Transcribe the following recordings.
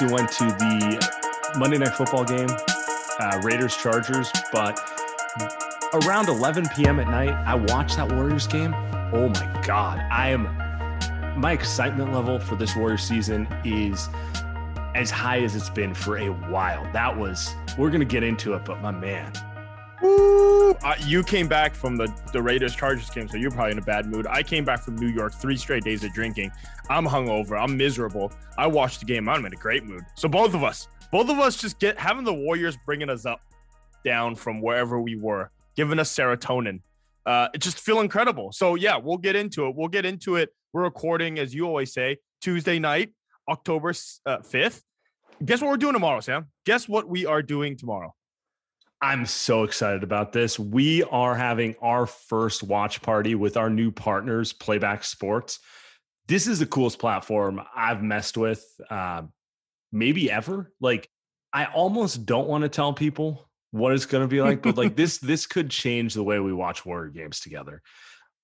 Obviously went to the Monday Night Football game, uh, Raiders Chargers, but around 11 p.m. at night, I watched that Warriors game. Oh my God. I am, my excitement level for this Warriors season is as high as it's been for a while. That was, we're going to get into it, but my man, Woo! Uh, you came back from the, the Raiders Chargers game, so you're probably in a bad mood. I came back from New York, three straight days of drinking. I'm hungover. I'm miserable. I watched the game. I'm in a great mood. So both of us, both of us, just get having the Warriors bringing us up, down from wherever we were, giving us serotonin. Uh, it just feel incredible. So yeah, we'll get into it. We'll get into it. We're recording, as you always say, Tuesday night, October uh, fifth. Guess what we're doing tomorrow, Sam? Guess what we are doing tomorrow? I'm so excited about this. We are having our first watch party with our new partners, Playback Sports. This is the coolest platform I've messed with, uh, maybe ever. Like, I almost don't want to tell people what it's going to be like, but like this, this could change the way we watch Warrior games together.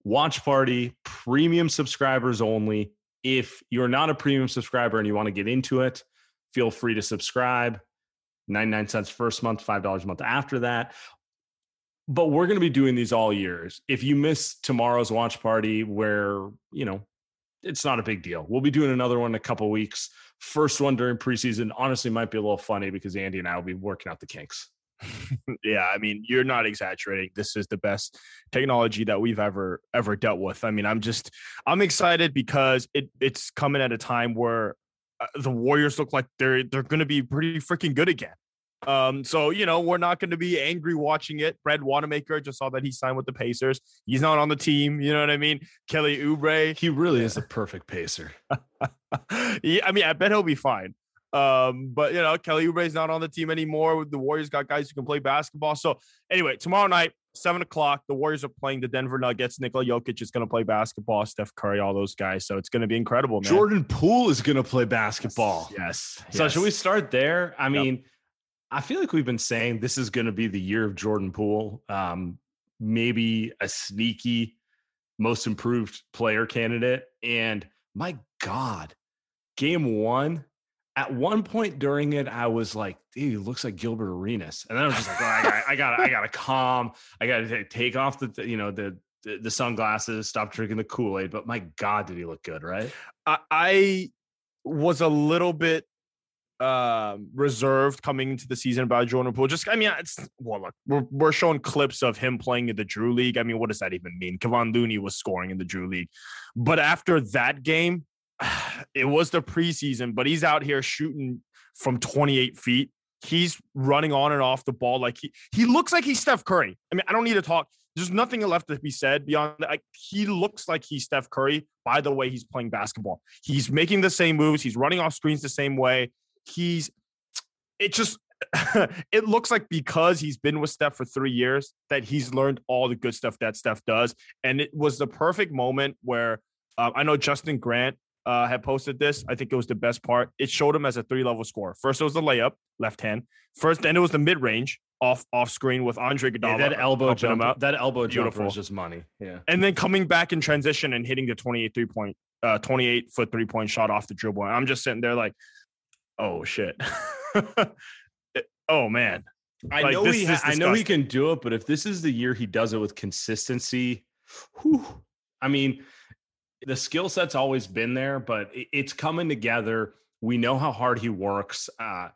Watch party, premium subscribers only. If you're not a premium subscriber and you want to get into it, feel free to subscribe 99 cents first month, $5 a month after that. But we're going to be doing these all years. If you miss tomorrow's watch party, where, you know, it's not a big deal. We'll be doing another one in a couple weeks. First one during preseason, honestly, might be a little funny because Andy and I will be working out the kinks. yeah, I mean, you're not exaggerating. This is the best technology that we've ever ever dealt with. I mean, I'm just I'm excited because it it's coming at a time where the Warriors look like they're they're going to be pretty freaking good again. Um, so you know we're not going to be angry watching it. Brad Wanamaker just saw that he signed with the Pacers. He's not on the team. You know what I mean? Kelly Oubre. He really is a perfect pacer. yeah, I mean, I bet he'll be fine. Um, but you know, Kelly Oubre is not on the team anymore. The Warriors got guys who can play basketball. So anyway, tomorrow night, seven o'clock, the Warriors are playing the Denver Nuggets. Nikola Jokic is going to play basketball. Steph Curry, all those guys. So it's going to be incredible, man. Jordan Poole is going to play basketball. Yes. yes. So should we start there? I mean, yep. I feel like we've been saying this is going to be the year of Jordan Poole. Um, maybe a sneaky most improved player candidate. And my God, game one, at one point during it, I was like, dude, he looks like Gilbert Arenas. And then I was just like, oh, I got, I got, to calm. I got to take off the, you know, the, the, sunglasses, stop drinking the Kool Aid. But my God, did he look good, right? I, was a little bit uh, reserved coming into the season about Jordan Poole. Just, I mean, it's well, look, we're, we're showing clips of him playing in the Drew League. I mean, what does that even mean? Kevon Looney was scoring in the Drew League, but after that game, it was the preseason, but he's out here shooting from 28 feet. He's running on and off the ball like he he looks like he's Steph Curry. I mean, I don't need to talk. There's nothing left to be said beyond that. Like, he looks like he's Steph Curry by the way he's playing basketball. He's making the same moves. He's running off screens the same way. He's it just it looks like because he's been with Steph for three years that he's learned all the good stuff that Steph does. And it was the perfect moment where uh, I know Justin Grant uh, had posted this. I think it was the best part. It showed him as a three level score. First, it was the layup, left hand. First, then it was the mid range off off screen with Andre Iguodala. Yeah, that elbow jump, out. that elbow jump was just money. Yeah. and then coming back in transition and hitting the 28 three point, uh, 28 foot three point shot off the dribble. And I'm just sitting there like, oh shit. Oh man. I Like, know he. ha- I know he can do it, but if this is the year he does it with consistency, whew, I mean, the skill set's always been there, but it's coming together. We know how hard he works. Uh,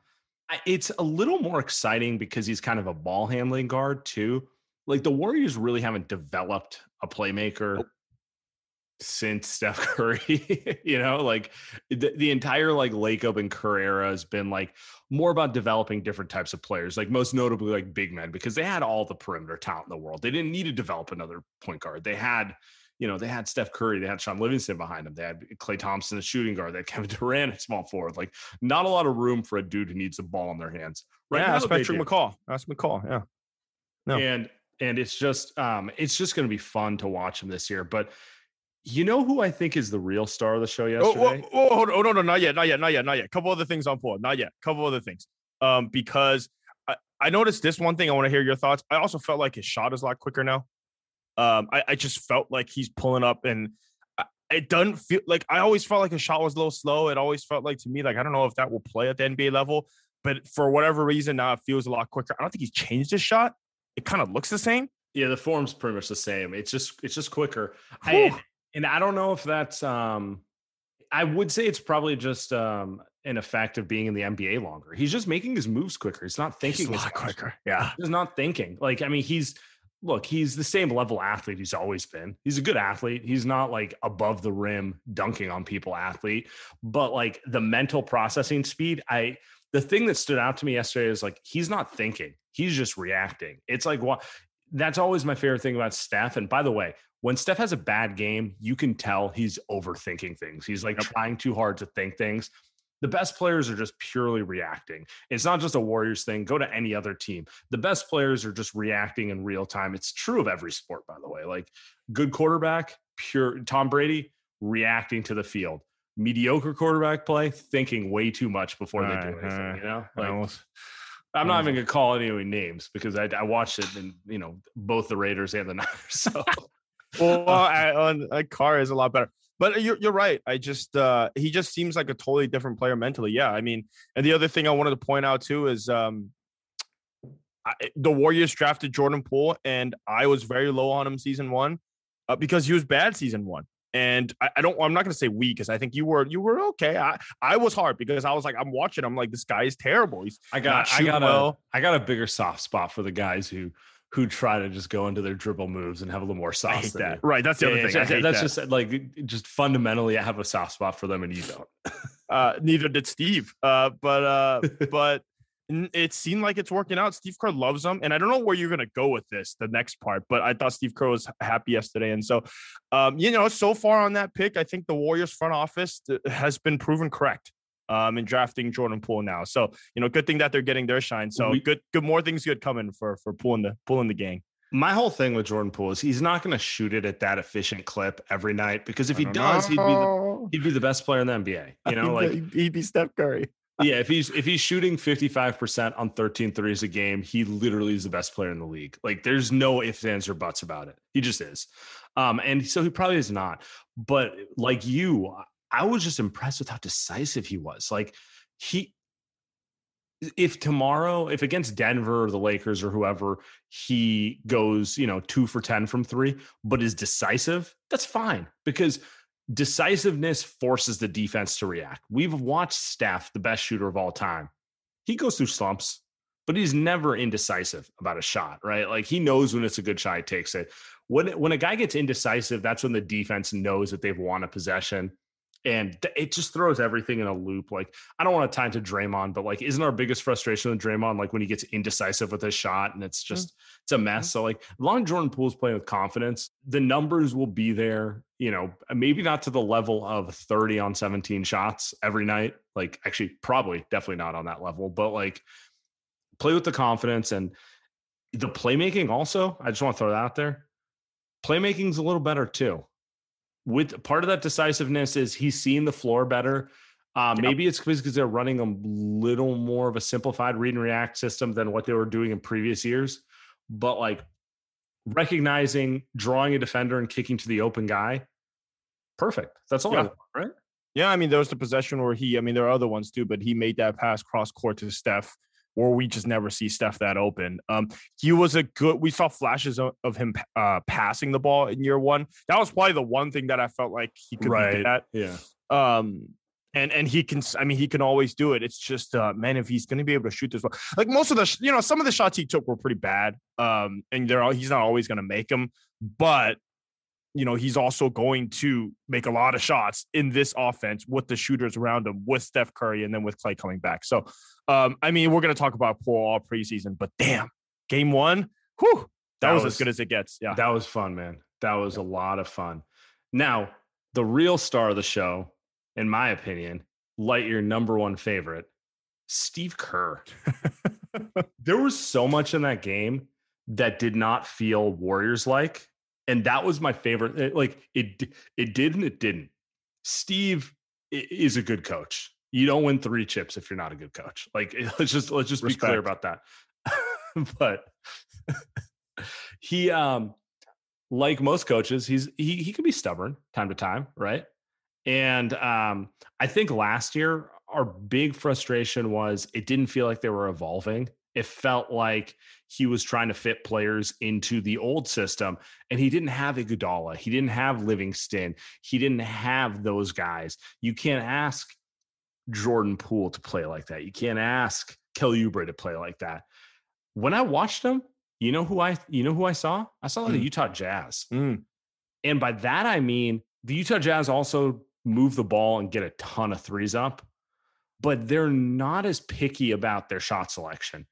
it's a little more exciting because he's kind of a ball handling guard too. Like the Warriors really haven't developed a playmaker since Steph Curry. you know, like the, the entire like Lacob and Kerr era has been like more about developing different types of players, like most notably like big men, because they had all the perimeter talent in the world. They didn't need to develop another point guard. They had, you know, they had Steph Curry, they had Shaun Livingston behind them, they had Klay Thompson, a shooting guard, they had Kevin Durant at small forward. Like, not a lot of room for a dude who needs the ball in their hands. Right now, yeah, that's they Patrick. McCaw. That's McCaw. Yeah. No. And and it's just um it's just going to be fun to watch him this year. But you know who I think is the real star of the show Oh, yesterday? oh, oh, on, oh, no, no, not yet, not yet, not yet, not yet. Couple other things on board, not yet. Couple other things. Um, because I, I noticed this one thing. I want to hear your thoughts. I also felt like his shot is a lot quicker now. Um, I, I just felt like he's pulling up, and it doesn't feel like I always felt like his shot was a little slow. It always felt like to me like I don't know if that will play at the NBA level, but for whatever reason now it feels a lot quicker. I don't think he's changed his shot. It kind of looks the same. Yeah, the form's pretty much the same. It's just it's just quicker. I, and, I don't know if that's um I would say it's probably just um an effect of being in the NBA longer. He's just making his moves quicker. He's not He's thinking a lot quicker. Yeah. He's not thinking. Like, I mean, he's look, he's the same level athlete he's always been. He's a good athlete. He's not like above the rim dunking on people athlete, but like the mental processing speed, I the thing that stood out to me yesterday is like he's not thinking. He's just reacting. It's like what that's always my favorite thing about Steph. And by the way, when Steph has a bad game, you can tell he's overthinking things. He's like Yep. trying too hard to think things. The best players are just purely reacting. It's not just a Warriors thing. Go to any other team. The best players are just reacting in real time. It's true of every sport, by the way. Like good quarterback, pure Tom Brady reacting to the field. Mediocre quarterback play, thinking way too much before they do Uh-huh. anything. You know, like almost- I'm not even gonna call any names because I, I watched it and you know both the Raiders and the Niners. So well, I, on a car is a lot better. But you're you're right. I just uh he just seems like a totally different player mentally. Yeah, I mean, and the other thing I wanted to point out too is um I, the Warriors drafted Jordan Poole, and I was very low on him season one uh, because he was bad season one. And I, I don't. I'm not going to say weak because I think you were you were okay. I I was hard because I was like I'm watching. I'm like this guy is terrible. He's I got I got a well. I got a bigger soft spot for the guys who who try to just go into their dribble moves and have a little more I sauce. hate than that. you. Right. That's the Yeah, other yeah, thing. I yeah, hate that's that. just like just fundamentally, I have a soft spot for them, and you don't. uh, neither did Steve. Uh, but uh, but it seemed like it's working out. Steve Kerr loves them. and I don't know where you're gonna go with this, the next part. But I thought Steve Kerr was happy yesterday, and so um, you know, so far on that pick, I think the Warriors front office uh, has been proven correct. Um, in drafting Jordan Poole now, so you know, good thing that they're getting their shine. So We- good, good, more things good coming for for pulling the pulling the gang. My whole thing with Jordan Poole is he's not going to shoot it at that efficient clip every night because if I he does, he'd be the he'd be the best player in the NBA. You know, like he'd, he'd be Steph Curry. yeah, if he's if he's shooting 55% on 13 threes a game, he literally is the best player in the league. Like there's no ifs, ands, or buts about it. He just is. Um, and so he probably is not. But like you, I was just impressed with how decisive he was. Like he if tomorrow, if against Denver or the Lakers or whoever, he goes, you know, two for 10 from three, but is decisive, that's fine because decisiveness forces the defense to react. We've watched Steph, the best shooter of all time. He goes through slumps, but he's never indecisive about a shot, right? Like he knows when it's a good shot, he takes it. When when a guy gets indecisive, that's when the defense knows that they've won a possession. And it just throws everything in a loop. Like, I don't want to tie into Draymond, but like, isn't our biggest frustration with Draymond like when he gets indecisive with his shot and it's mm. just it's a mess. Mm-hmm. So like, long Jordan Poole's playing with confidence, the numbers will be there. You know, uh, maybe not to the level of 30 on 17 shots every night. Like, actually, probably definitely not on that level, but like, play with the confidence and the playmaking. Also, I just want to throw that out there. Playmaking's a little better too. With part of that decisiveness is he's seeing the floor better. Uh, yep. Maybe it's because they're running a little more of a simplified read and react system than what they were doing in previous years. But like recognizing, drawing a defender and kicking to the open guy, perfect. That's all, yeah. right? Yeah, I mean, there was the possession where he, I mean, there are other ones too, but he made that pass cross court to Steph, or we just never see Steph that open. Um, he was a good. We saw flashes of, of him uh, passing the ball in year one. That was probably the one thing that I felt like he could right. at. Yeah. Um, and and he can. I mean, he can always do it. It's just, uh, man, if he's going to be able to shoot this, well, like most of the, you know, some of the shots he took were pretty bad. Um, and they're all, he's not always going to make them, but you know, he's also going to make a lot of shots in this offense with the shooters around him, with Steph Curry, and then with Klay coming back. So, um, I mean, we're going to talk about Poole all preseason, but damn, game one, whew, that, that was, was, as good as it gets. Yeah. That was fun, man. That was a lot of fun. Now, the real star of the show, in my opinion, light your number one favorite, Steve Kerr. there was so much in that game that did not feel Warriors like and that was my favorite. It, like it, it did and it didn't. Steve is a good coach. You don't win three chips if you're not a good coach. Like let's just let's just Respect. be clear about that. but he, um, like most coaches, he's he he can be stubborn time to time, right? And um, I think last year our big frustration was it didn't feel like they were evolving. It felt like he was trying to fit players into the old system, and he didn't have Iguodala, he didn't have Livingston, he didn't have those guys. You can't ask Jordan Poole to play like that. You can't ask Kelly Oubre to play like that. When I watched him, you know who I you know who I saw? I saw mm. the Utah Jazz. Mm. And by that I mean the Utah Jazz also move the ball and get a ton of threes up, but they're not as picky about their shot selection.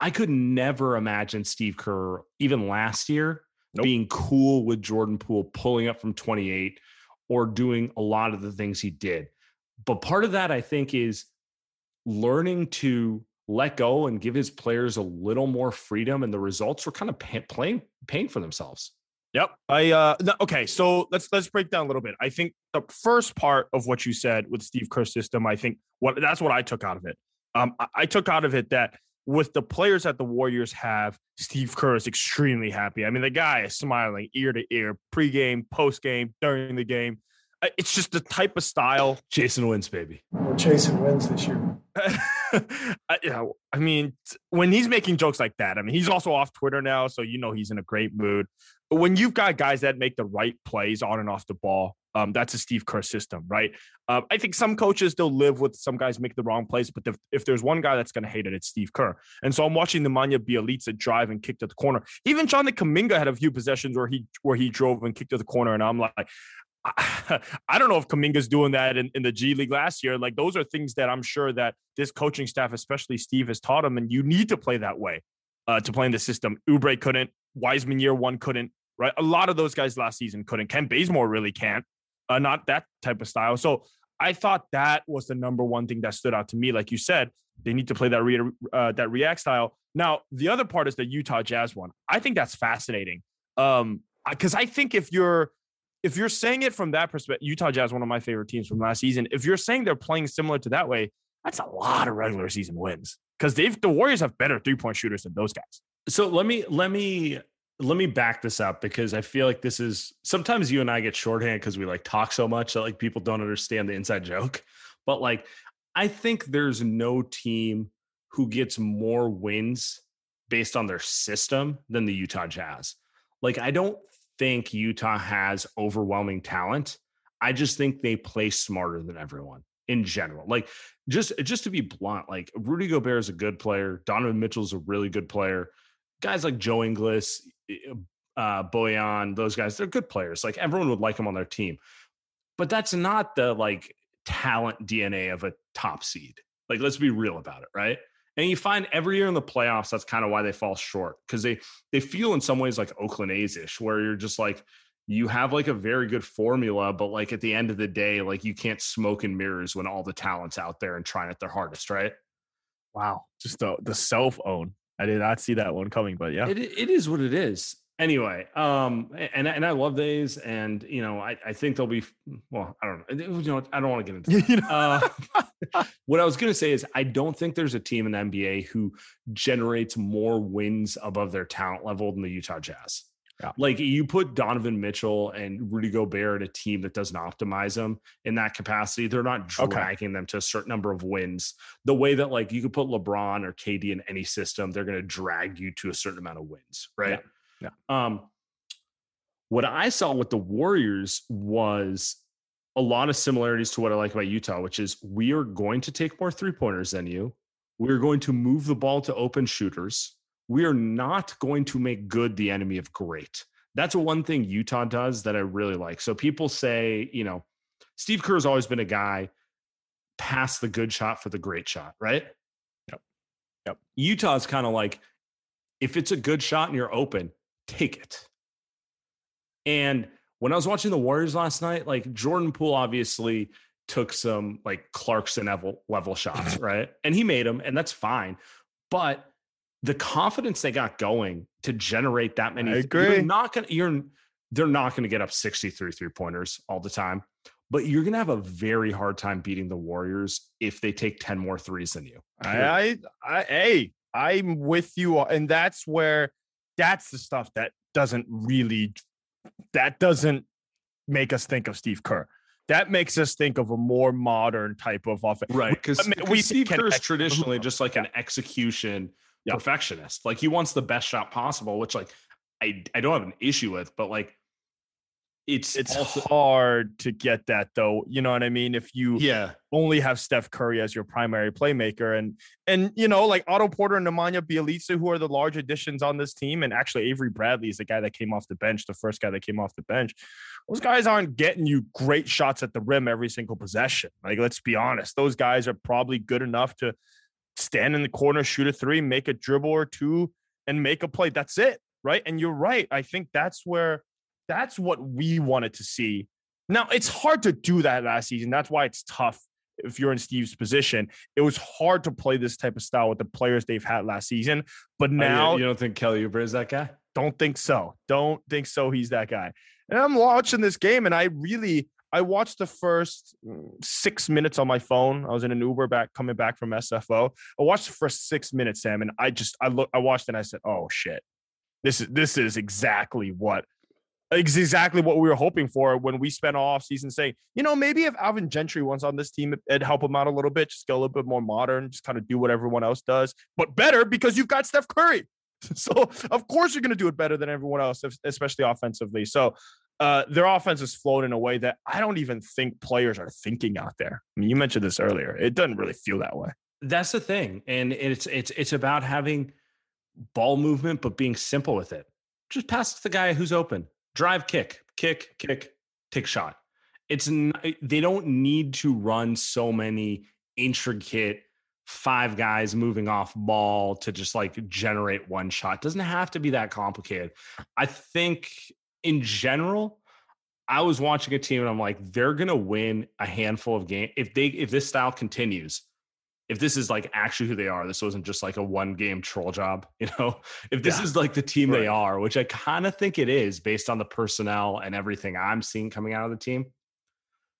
I could never imagine Steve Kerr, even last year, nope. being cool with Jordan Poole pulling up from 28 or doing a lot of the things he did. But part of that, I think, is learning to let go and give his players a little more freedom. And the results were kind of pay, playing, paying for themselves. Yep. I uh no, okay, so let's let's break down a little bit. I think the first part of what you said with Steve Kerr's system, I think what that's what I took out of it. Um, I, I took out of it that with the players that the Warriors have, Steve Kerr is extremely happy. I mean, the guy is smiling ear to ear, pregame, postgame, during the game. Uh, it's just the type of style. Jason wins, baby. We're chasing wins this year. yeah, I mean, when he's making jokes like that, I mean, he's also off Twitter now, so you know he's in a great mood. When you've got guys that make the right plays on and off the ball, um, that's a Steve Kerr system, right? Uh, I think some coaches still live with some guys make the wrong plays, but if, if there's one guy that's going to hate it, it's Steve Kerr. And so I'm watching Nemanja Bjelica drive and kick to the corner. Even Jonathan Kuminga had a few possessions where he where he drove and kicked to the corner, and I'm like, I, don't know if Kuminga's doing that in, in the G League last year. Like those are things that I'm sure that this coaching staff, especially Steve, has taught him, and you need to play that way uh, to play in the system. Oubre couldn't. Wiseman year one couldn't. Right, a lot of those guys last season couldn't. Kent Bazemore really can't uh, not that type of style. So I thought that was the number one thing that stood out to me. Like you said, they need to play that re- uh, that react style. Now the other part is the Utah Jazz one. I think that's fascinating um, because I think if you're if you're saying it from that perspective, Utah Jazz one of my favorite teams from last season. If you're saying they're playing similar to that way, that's a lot of regular season wins because they've the Warriors have better three point shooters than those guys. So let me let me let me back this up because I feel like this is sometimes you and I get shorthand because we like talk so much that like people don't understand the inside joke. But like, I think there's no team who gets more wins based on their system than the Utah Jazz. Like, I don't think Utah has overwhelming talent. I just think they play smarter than everyone in general. Like, just just to be blunt, like Rudy Gobert is a good player. Donovan Mitchell is a really good player guys like Joe Ingles, uh, Bojan, those guys, they're good players. Like everyone would like them on their team, but that's not the like talent DNA of a top seed. Like, let's be real about it, right? And you find every year in the playoffs, that's kind of why they fall short because they they feel in some ways like Oakland A's ish, where you're just like you have like a very good formula, but like at the end of the day, like you can't smoke and mirrors when all the talent's out there and trying at their hardest, right? Wow, just the the self own. I did not see that one coming, but yeah, it, it is what it is. Anyway, um, and and I love these, and you know, I, I think they'll be well. I don't know. You know, I don't want to get into. That. you know? uh, what I was going to say is, I don't think there's a team in the NBA who generates more wins above their talent level than the Utah Jazz. Yeah. Like you put Donovan Mitchell and Rudy Gobert in a team that doesn't optimize them in that capacity, they're not dragging okay. them to a certain number of wins. The way that like you could put LeBron or KD in any system, they're going to drag you to a certain amount of wins, right? Yeah. Yeah. Um, what I saw with the Warriors was a lot of similarities to what I like about Utah, which is we are going to take more three pointers than you. We are going to move the ball to open shooters we are not going to make good the enemy of great. That's one thing Utah does that I really like. So people say, you know, Steve Kerr has always been a guy pass the good shot for the great shot, right? Yep. Yep. Utah's kind of like, if it's a good shot and you're open, take it. And when I was watching the Warriors last night, like Jordan Poole obviously took some like Clarkson level level shots, right? And he made them, and that's fine. But the confidence they got going to generate that many. I agree. You're not gonna. You're. They're not going to get up 63 three pointers all the time, but you're going to have a very hard time beating the Warriors if they take 10 more threes than you. I, I, I, hey, I'm with you, and that's where that's the stuff that doesn't really that doesn't make us think of Steve Kerr. That makes us think of a more modern type of offense. Right. Because I mean, we Steve Kerr is traditionally just like an execution perfectionist. Like he wants the best shot possible, which like I I don't have an issue with, but like it's it's also- hard to get that though. You know what I mean? If you yeah only have Steph Curry as your primary playmaker, and and you know like Otto Porter and Nemanja Bjelica, who are the large additions on this team, and actually Avery Bradley is the guy that came off the bench, the first guy that came off the bench. Those guys aren't getting you great shots at the rim every single possession. Like let's be honest, those guys are probably good enough to stand in the corner, shoot a three, make a dribble or two, and make a play. That's it. Right. And you're right. I think that's where that's what we wanted to see. Now, it's hard to do that last season. That's why it's tough if you're in Steve's position. It was hard to play this type of style with the players they've had last season. But now oh, you don't think Kelly Oubre is that guy? Don't think so. Don't think so. He's that guy. And I'm watching this game, and I really I watched the first mm, six minutes on my phone. I was in an Uber back coming back from SFO. I watched the first six minutes, Sam, and I just I look I watched and I said, "Oh shit, this is this is exactly what." Exactly what we were hoping for when we spent off season saying, you know, maybe if Alvin Gentry was on this team, it'd help him out a little bit, just get a little bit more modern, just kind of do what everyone else does, but better because you've got Steph Curry. So of course you're going to do it better than everyone else, especially offensively. So uh, their offense is flowed in a way that I don't even think players are thinking out there. I mean, you mentioned this earlier. It doesn't really feel that way. That's the thing, and it's it's it's about having ball movement, but being simple with it. Just pass to the guy who's open. Drive, kick, kick, kick, take shot. It's not, eh, they don't need to run so many intricate five guys moving off ball to just like generate one shot. Doesn't have to be that complicated. I think in general, I was watching a team and I'm like, they're gonna win a handful of games if they if this style continues. If this is like actually who they are, this wasn't just like a one game troll job, you know. If this yeah, is like the team right. they are, which I kind of think it is based on the personnel and everything I'm seeing coming out of the team,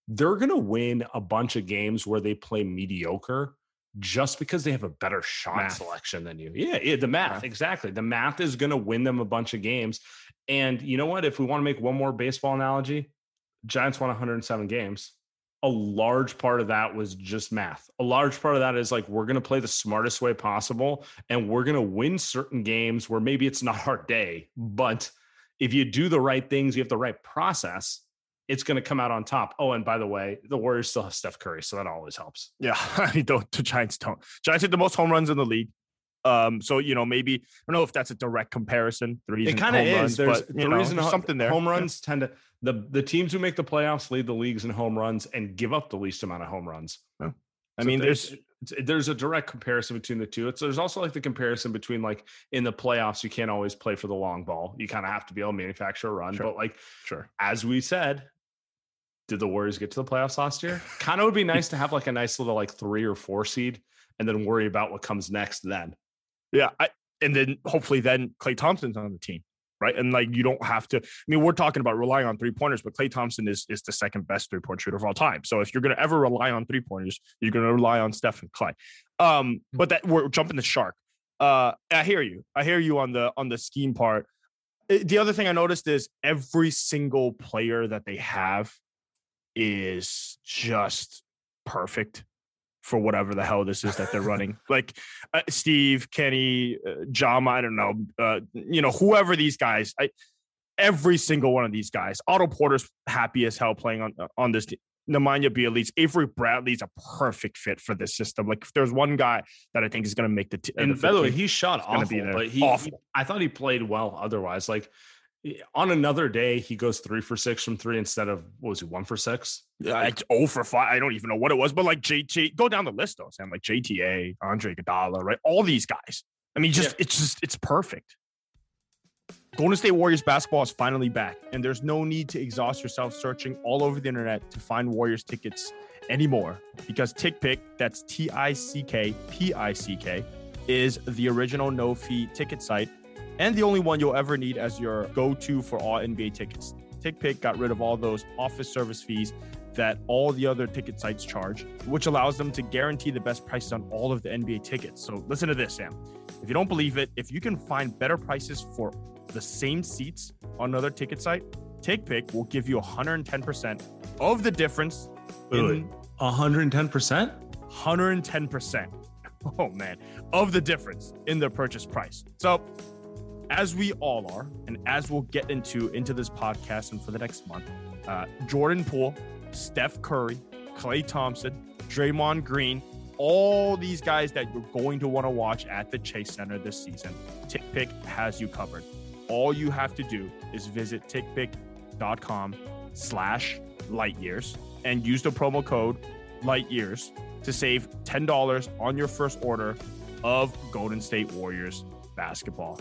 they're gonna win a bunch of games where they play mediocre just because they have a better shot math. selection than you. Yeah, yeah the math, math, exactly. The math is going to win them a bunch of games. And you know what? If we want to make one more baseball analogy, Giants won 107 games. A large part of that was just math. A large part of that is like we're going to play the smartest way possible and we're going to win certain games where maybe it's not our day, but if you do the right things, you have the right process, it's going to come out on top. Oh, and by the way, the Warriors still have Steph Curry, so that always helps. Yeah, I mean, the, the Giants don't. Giants hit the most home runs in the league. Um, so you know, maybe I don't know if that's a direct comparison. The reason it kind of is. Runs, there's but, the know, reason something there. Home runs tend to the the teams who make the playoffs lead the leagues in home runs and give up the least amount of home runs. Oh. I so mean, there's there's a direct comparison between the two. It's there's also like the comparison between like in the playoffs, you can't always play for the long ball. You kind of have to be able to manufacture a run. Sure. But like, sure, as we said, did the Warriors get to the playoffs last year? kind of would be nice to have like a nice little like three or four seed, and then worry about what comes next. Then yeah, I, and then hopefully then Klay Thompson's on the team. Right? And like you don't have to. I mean, we're talking about relying on three pointers, but Klay Thompson is is the second best three point shooter of all time. So if you're going to ever rely on three pointers, you're going to rely on Steph and Klay. Um, but that we're jumping the shark. Uh, I hear you. I hear you on the on the scheme part. The other thing I noticed is every single player that they have is just perfect for whatever the hell this is that they're running. like uh, Steve, Kenny, uh, Jama, I don't know, uh, you know, whoever these guys, I, every single one of these guys. Otto Porter's happy as hell playing on uh, on this team. Nemanja Bjelica, Avery Bradley's a perfect fit for this system. Like if there's one guy that I think is going to make the team. And by the way, he shot awful, but he, awful. he, I thought he played well otherwise. Like Eh, on another day, he goes three for six from three instead of what was he one for six? Yeah, it's oh for five. I don't even know what it was, but like JT, go down the list though, Sam. Like JTA, Andre Iguodala, right? All these guys. I mean, just yeah. it's just it's perfect. Golden State Warriors basketball is finally back, and there's no need to exhaust yourself searching all over the internet to find Warriors tickets anymore because TickPick, that's T I C K P I C K, is the original no fee ticket site and the only one you'll ever need as your go to for all NBA tickets. TickPick got rid of all those office service fees that all the other ticket sites charge, which allows them to guarantee the best prices on all of the NBA tickets. So listen to this, Sam. If you don't believe it, if you can find better prices for the same seats on another ticket site, TickPick will give you 110% of the difference. Really? 110%? 110%. Oh man, of the difference in the purchase price. So as we all are, and as we'll get into into this podcast and for the next month, uh, Jordan Poole, Steph Curry, Klay Thompson, Draymond Green, all these guys that you're going to want to watch at the Chase Center this season, TickPick has you covered. All you have to do is visit tickpick.com slash light years and use the promo code light years to save $10 on your first order of Golden State Warriors basketball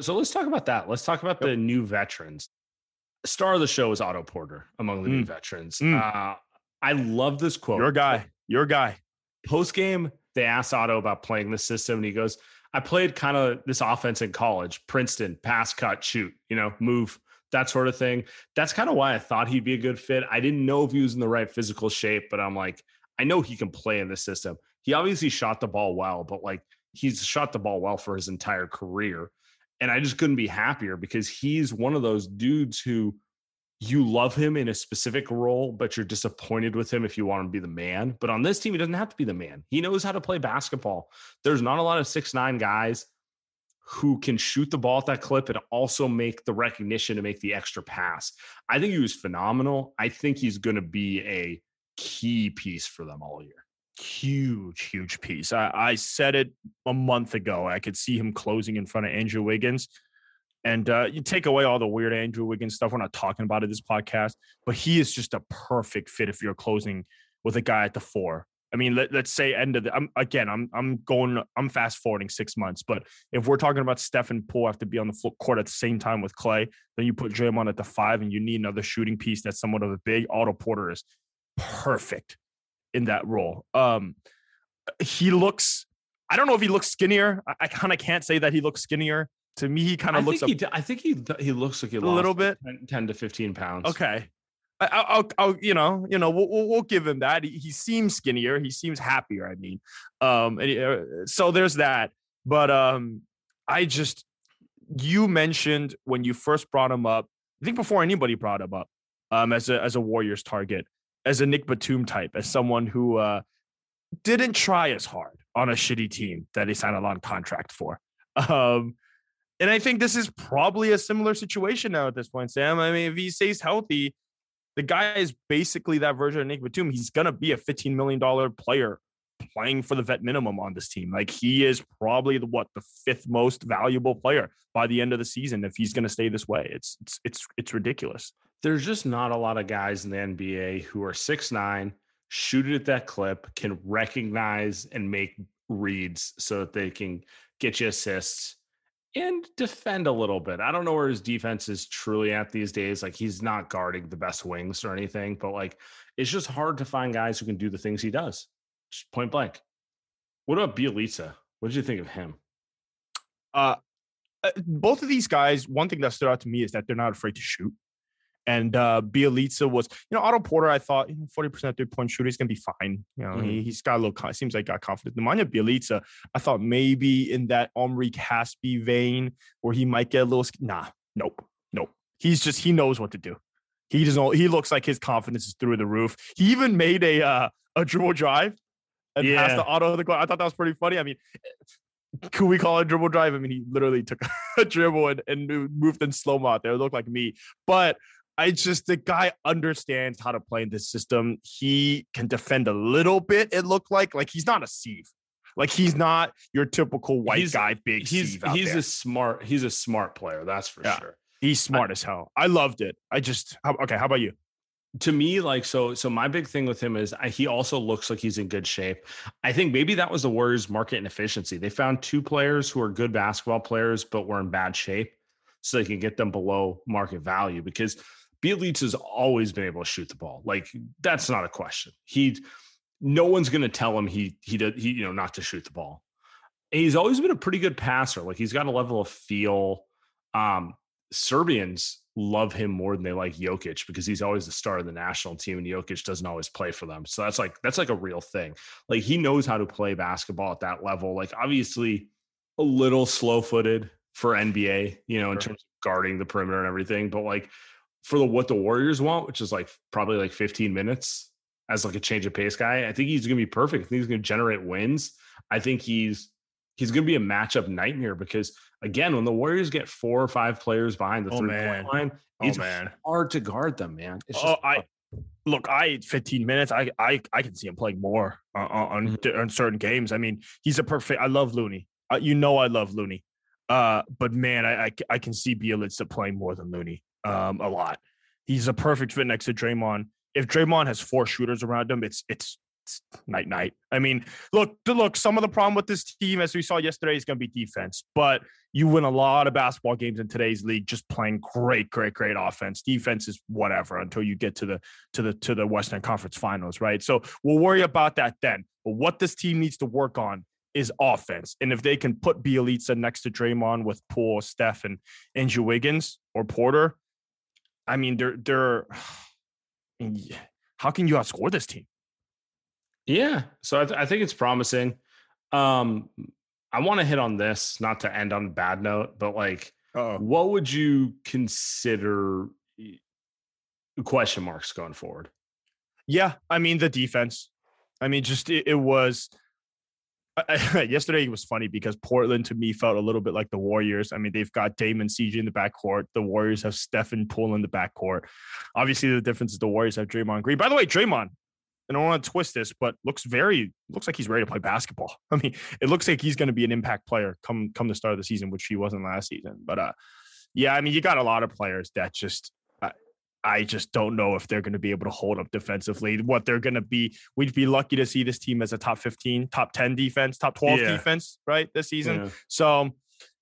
So let's talk about that. Let's talk about the new veterans. Star of the show is Otto Porter among the new Mm. veterans. Mm. Uh, I love this quote. Your guy, your guy. Post game, they asked Otto about playing the system, and he goes, I played kind of this offense in college, Princeton, pass, cut, shoot, you know, move, that sort of thing. That's kind of why I thought he'd be a good fit. I didn't know if he was in the right physical shape, but I'm like, I know he can play in this system. He obviously shot the ball well, but like he's shot the ball well for his entire career. And I just couldn't be happier because he's one of those dudes who you love him in a specific role, but you're disappointed with him if you want him to be the man. But on this team, he doesn't have to be the man. He knows how to play basketball. There's not a lot of six nine guys who can shoot the ball at that clip and also make the recognition to make the extra pass. I think he was phenomenal. I think he's going to be a key piece for them all year. Huge, huge piece. I, I said it a month ago. I could see him closing in front of Andrew Wiggins. And uh, you take away all the weird Andrew Wiggins stuff. We're not talking about it this podcast, but he is just a perfect fit if you're closing with a guy at the four. I mean, let, let's say end of the. I'm again. I'm I'm going. I'm fast forwarding six months. But if we're talking about Steph and Poole have to be on the court at the same time with Klay, then you put Draymond at the five, and you need another shooting piece that's somewhat of a big. Otto Porter is perfect in that role. Um, he looks. I don't know if he looks skinnier. I, I kind of can't say that he looks skinnier. To me, he kind of looks think, a, he, I think he he looks like he a little bit. 10, 10 to 15 pounds. Okay. I, I- I'll, I'll, you know, you know, we'll, we'll, we'll give him that. He, he seems skinnier. He seems happier. I mean, um, and, uh, so there's that. But um, I just, you mentioned when you first brought him up. I think before anybody brought him up, um, as a as a Warriors target, as a Nick Batum type, as someone who uh didn't try as hard on a shitty team that he signed a long contract for. Um, and I think this is probably a similar situation now at this point, Sam. I mean, if he stays healthy, the guy is basically that version of Nick Batum. He's gonna be a $15 million player playing for the vet minimum on this team. Like he is probably the what the fifth most valuable player by the end of the season if he's gonna stay this way. It's it's it's it's ridiculous. There's just not a lot of guys in the NBA who are six nine, shoot it at that clip, can recognize and make reads so that they can get you assists and defend a little bit. I don't know where his defense is truly at these days. Like he's not guarding the best wings or anything, but like it's just hard to find guys who can do the things he does. Just point blank. What about Bjelica? What did you think of him? Uh, uh, both of these guys, one thing that stood out to me is that they're not afraid to shoot. And uh, Bjelica was, you know, Otto Porter. I thought, you know, forty percent three point shooter, he's gonna be fine. You know, he, he's got a little. Seems like got confidence. Nemanja Bjelica, I thought maybe in that Omri Caspi vein where he might get a little. Nah, nope, nope. He's just he knows what to do. He doesn't. He looks like his confidence is through the roof. He even made a uh, a dribble drive and passed the Otto the. I thought that was pretty funny. I mean, could we call it a dribble drive? I mean, he literally took a dribble and, and moved- moved in slow mo out there. It looked like me, but I just the guy understands how to play in this system. He can defend a little bit. It looked like like he's not a sieve. Like he's not your typical white He's- guy, big He's he's there. a smart he's a smart player, that's for Yeah. sure. he's smart as hell. I loved it. I just how, okay. How about you? to me like so so my big thing with him is I, he also looks like he's in good shape i think maybe that was the warriors market inefficiency they found two players who are good basketball players but were in bad shape so they can get them below market value because Bjelica has always been able to shoot the ball like that's not a question he no one's going to tell him he he did he you know not to shoot the ball And he's always been a pretty good passer like he's got a level of feel um Serbians love him more than they like Jokic because he's always the star of the national team and Jokic doesn't always play for them. So that's like that's like a real thing. Like he knows how to play basketball at that level. Like obviously a little slow-footed for NBA, you know, in Sure. terms of guarding the perimeter and everything, but like for the what the Warriors want, which is like probably like 15 minutes as like a change of pace guy, I think he's going to be perfect. I think he's going to generate wins. I think he's he's going to be a matchup nightmare because again, when the Warriors get four or five players behind the Oh, three man. point line, Oh, it's man. hard to guard them, man. It's Oh, just I look. I 15 minutes. I I I can see him playing more uh, on on, Mm-hmm. on certain games. I mean, he's a perfect. I love Looney. Uh, you know, I love Looney. Uh, but man, I, I I can see Bjelica playing more than Looney. Um, a lot. He's a perfect fit next to Draymond. If Draymond has four shooters around him, it's it's night night. I mean, look, look, some of the problem with this team, as we saw yesterday, is going to be defense. But you win a lot of basketball games in today's league just playing great, great, great offense. Defense is whatever until you get to the to the to the Western Conference Finals, right? So we'll worry about that then. But what this team needs to work on is offense. And if they can put Bjelica next to Draymond with Poole, Steph, and Andrew Wiggins or Porter, I mean, they're they're how can you outscore this team? Yeah, so I, th- I think it's promising. Um, I want to hit on this, not to end on a bad note, but like, Uh-oh. what would you consider question marks going forward? Yeah, I mean the defense. I mean, just it, it was yesterday it was funny because Portland to me felt a little bit like the Warriors. I mean, they've got Damon CJ in the backcourt. The Warriors have Stephen Poole in the backcourt. Obviously, the difference is the Warriors have Draymond Green. By the way, Draymond, and I don't want to twist this, but looks very looks like he's ready to play basketball. I mean, it looks like he's going to be an impact player come come the start of the season, which he wasn't last season. But uh, yeah, I mean, you got a lot of players that just I just don't know if they're going to be able to hold up defensively. What they're going to be, we'd be lucky to see this team as a top 15, top 10 defense, top 12 yeah. defense, right? This season. Yeah. So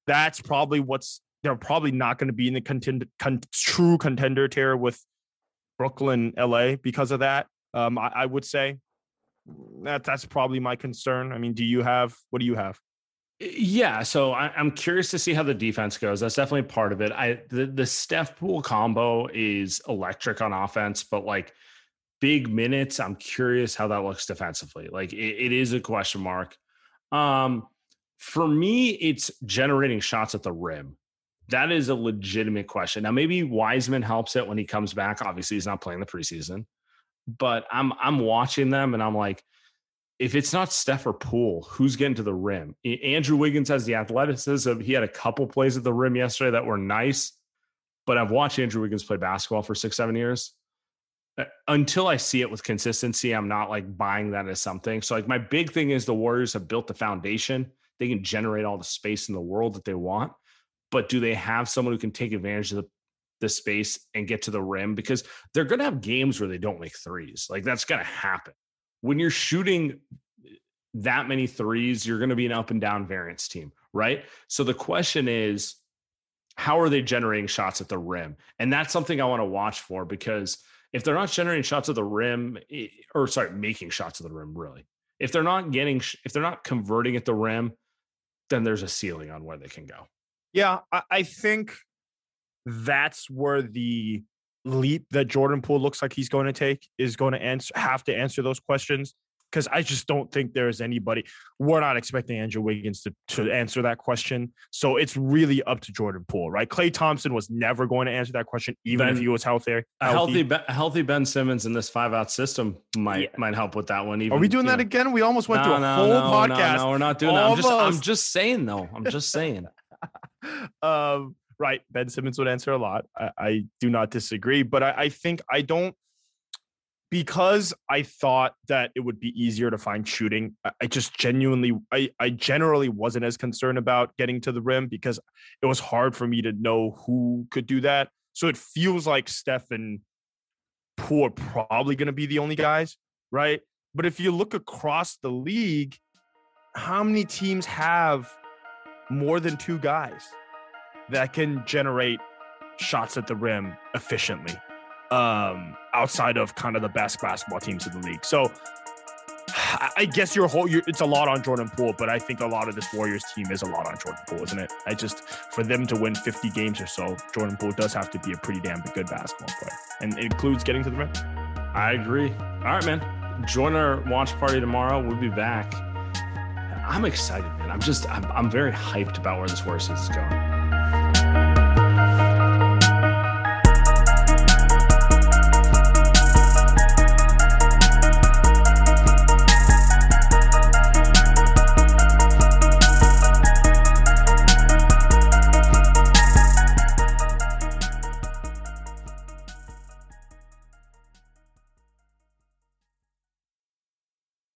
that's probably what's, they're probably not going to be in the contend, con, true contender tier with Brooklyn, LA because of that. Um, I, I would say that that's probably my concern. I mean, do you have, what do you have? Yeah, so I, am curious to see how the defense goes. That's definitely part of it. I the, the Steph Pool combo is electric on offense, but like big minutes, I'm curious how that looks defensively. Like it, it is a question mark. Um, for me, it's generating shots at the rim. That is a legitimate question. Now, maybe Wiseman helps it when he comes back. Obviously, he's not playing the preseason, but I'm I'm watching them and I'm like if it's not Steph or Poole, who's getting to the rim? Andrew Wiggins has the athleticism. He had a couple plays at the rim yesterday that were nice, but I've watched Andrew Wiggins play basketball for six, seven years. Uh, until I see it with consistency, I'm not like buying that as something. So, like, my big thing is the Warriors have built the foundation. They can generate all the space in the world that they want, but do they have someone who can take advantage of the, the space and get to the rim? Because they're going to have games where they don't make threes. Like, that's going to happen when you're shooting that many threes, you're going to be an up and down variance team, right? So the question is, how are they generating shots at the rim? And that's something I want to watch for because if they're not generating shots at the rim, or sorry, making shots at the rim, really, if they're not getting, if they're not converting at the rim, then there's a ceiling on where they can go. Yeah, I think that's where the leap that Jordan Poole looks like he's going to take is going to answer have to answer those questions because I just don't think there is anybody. We're not expecting Andrew Wiggins to, to answer that question. So it's really up to Jordan Poole, right? Klay Thompson was never going to answer that question, even ben, if he was healthy. A healthy, a healthy Ben Simmons in this five out system might yeah. might help with that one. Even, Are we doing that know. again? We almost went no, through a no, whole no, podcast. No, we're not doing almost. that. I'm just, I'm just saying though. I'm just saying. um right. Ben Simmons would answer a lot. I, I do not disagree, but I, I think I don't because I thought that it would be easier to find shooting. I just genuinely, I, I generally wasn't as concerned about getting to the rim because it was hard for me to know who could do that. So it feels like Steph and Poole are probably going to be the only guys, right? But if you look across the league, how many teams have more than two guys? That can generate shots at the rim efficiently um, outside of kind of the best basketball teams in the league. So I guess your whole it's a lot on Jordan Poole, but I think a lot of this Warriors team is a lot on Jordan Poole, isn't it? I just for them to win 50 games or so, Jordan Poole does have to be a pretty damn good basketball player, and includes getting to the rim. I agree. All right, man. Join our watch party tomorrow. We'll be back. I'm excited, man. I'm just I'm, I'm very hyped about where this Warriors is going.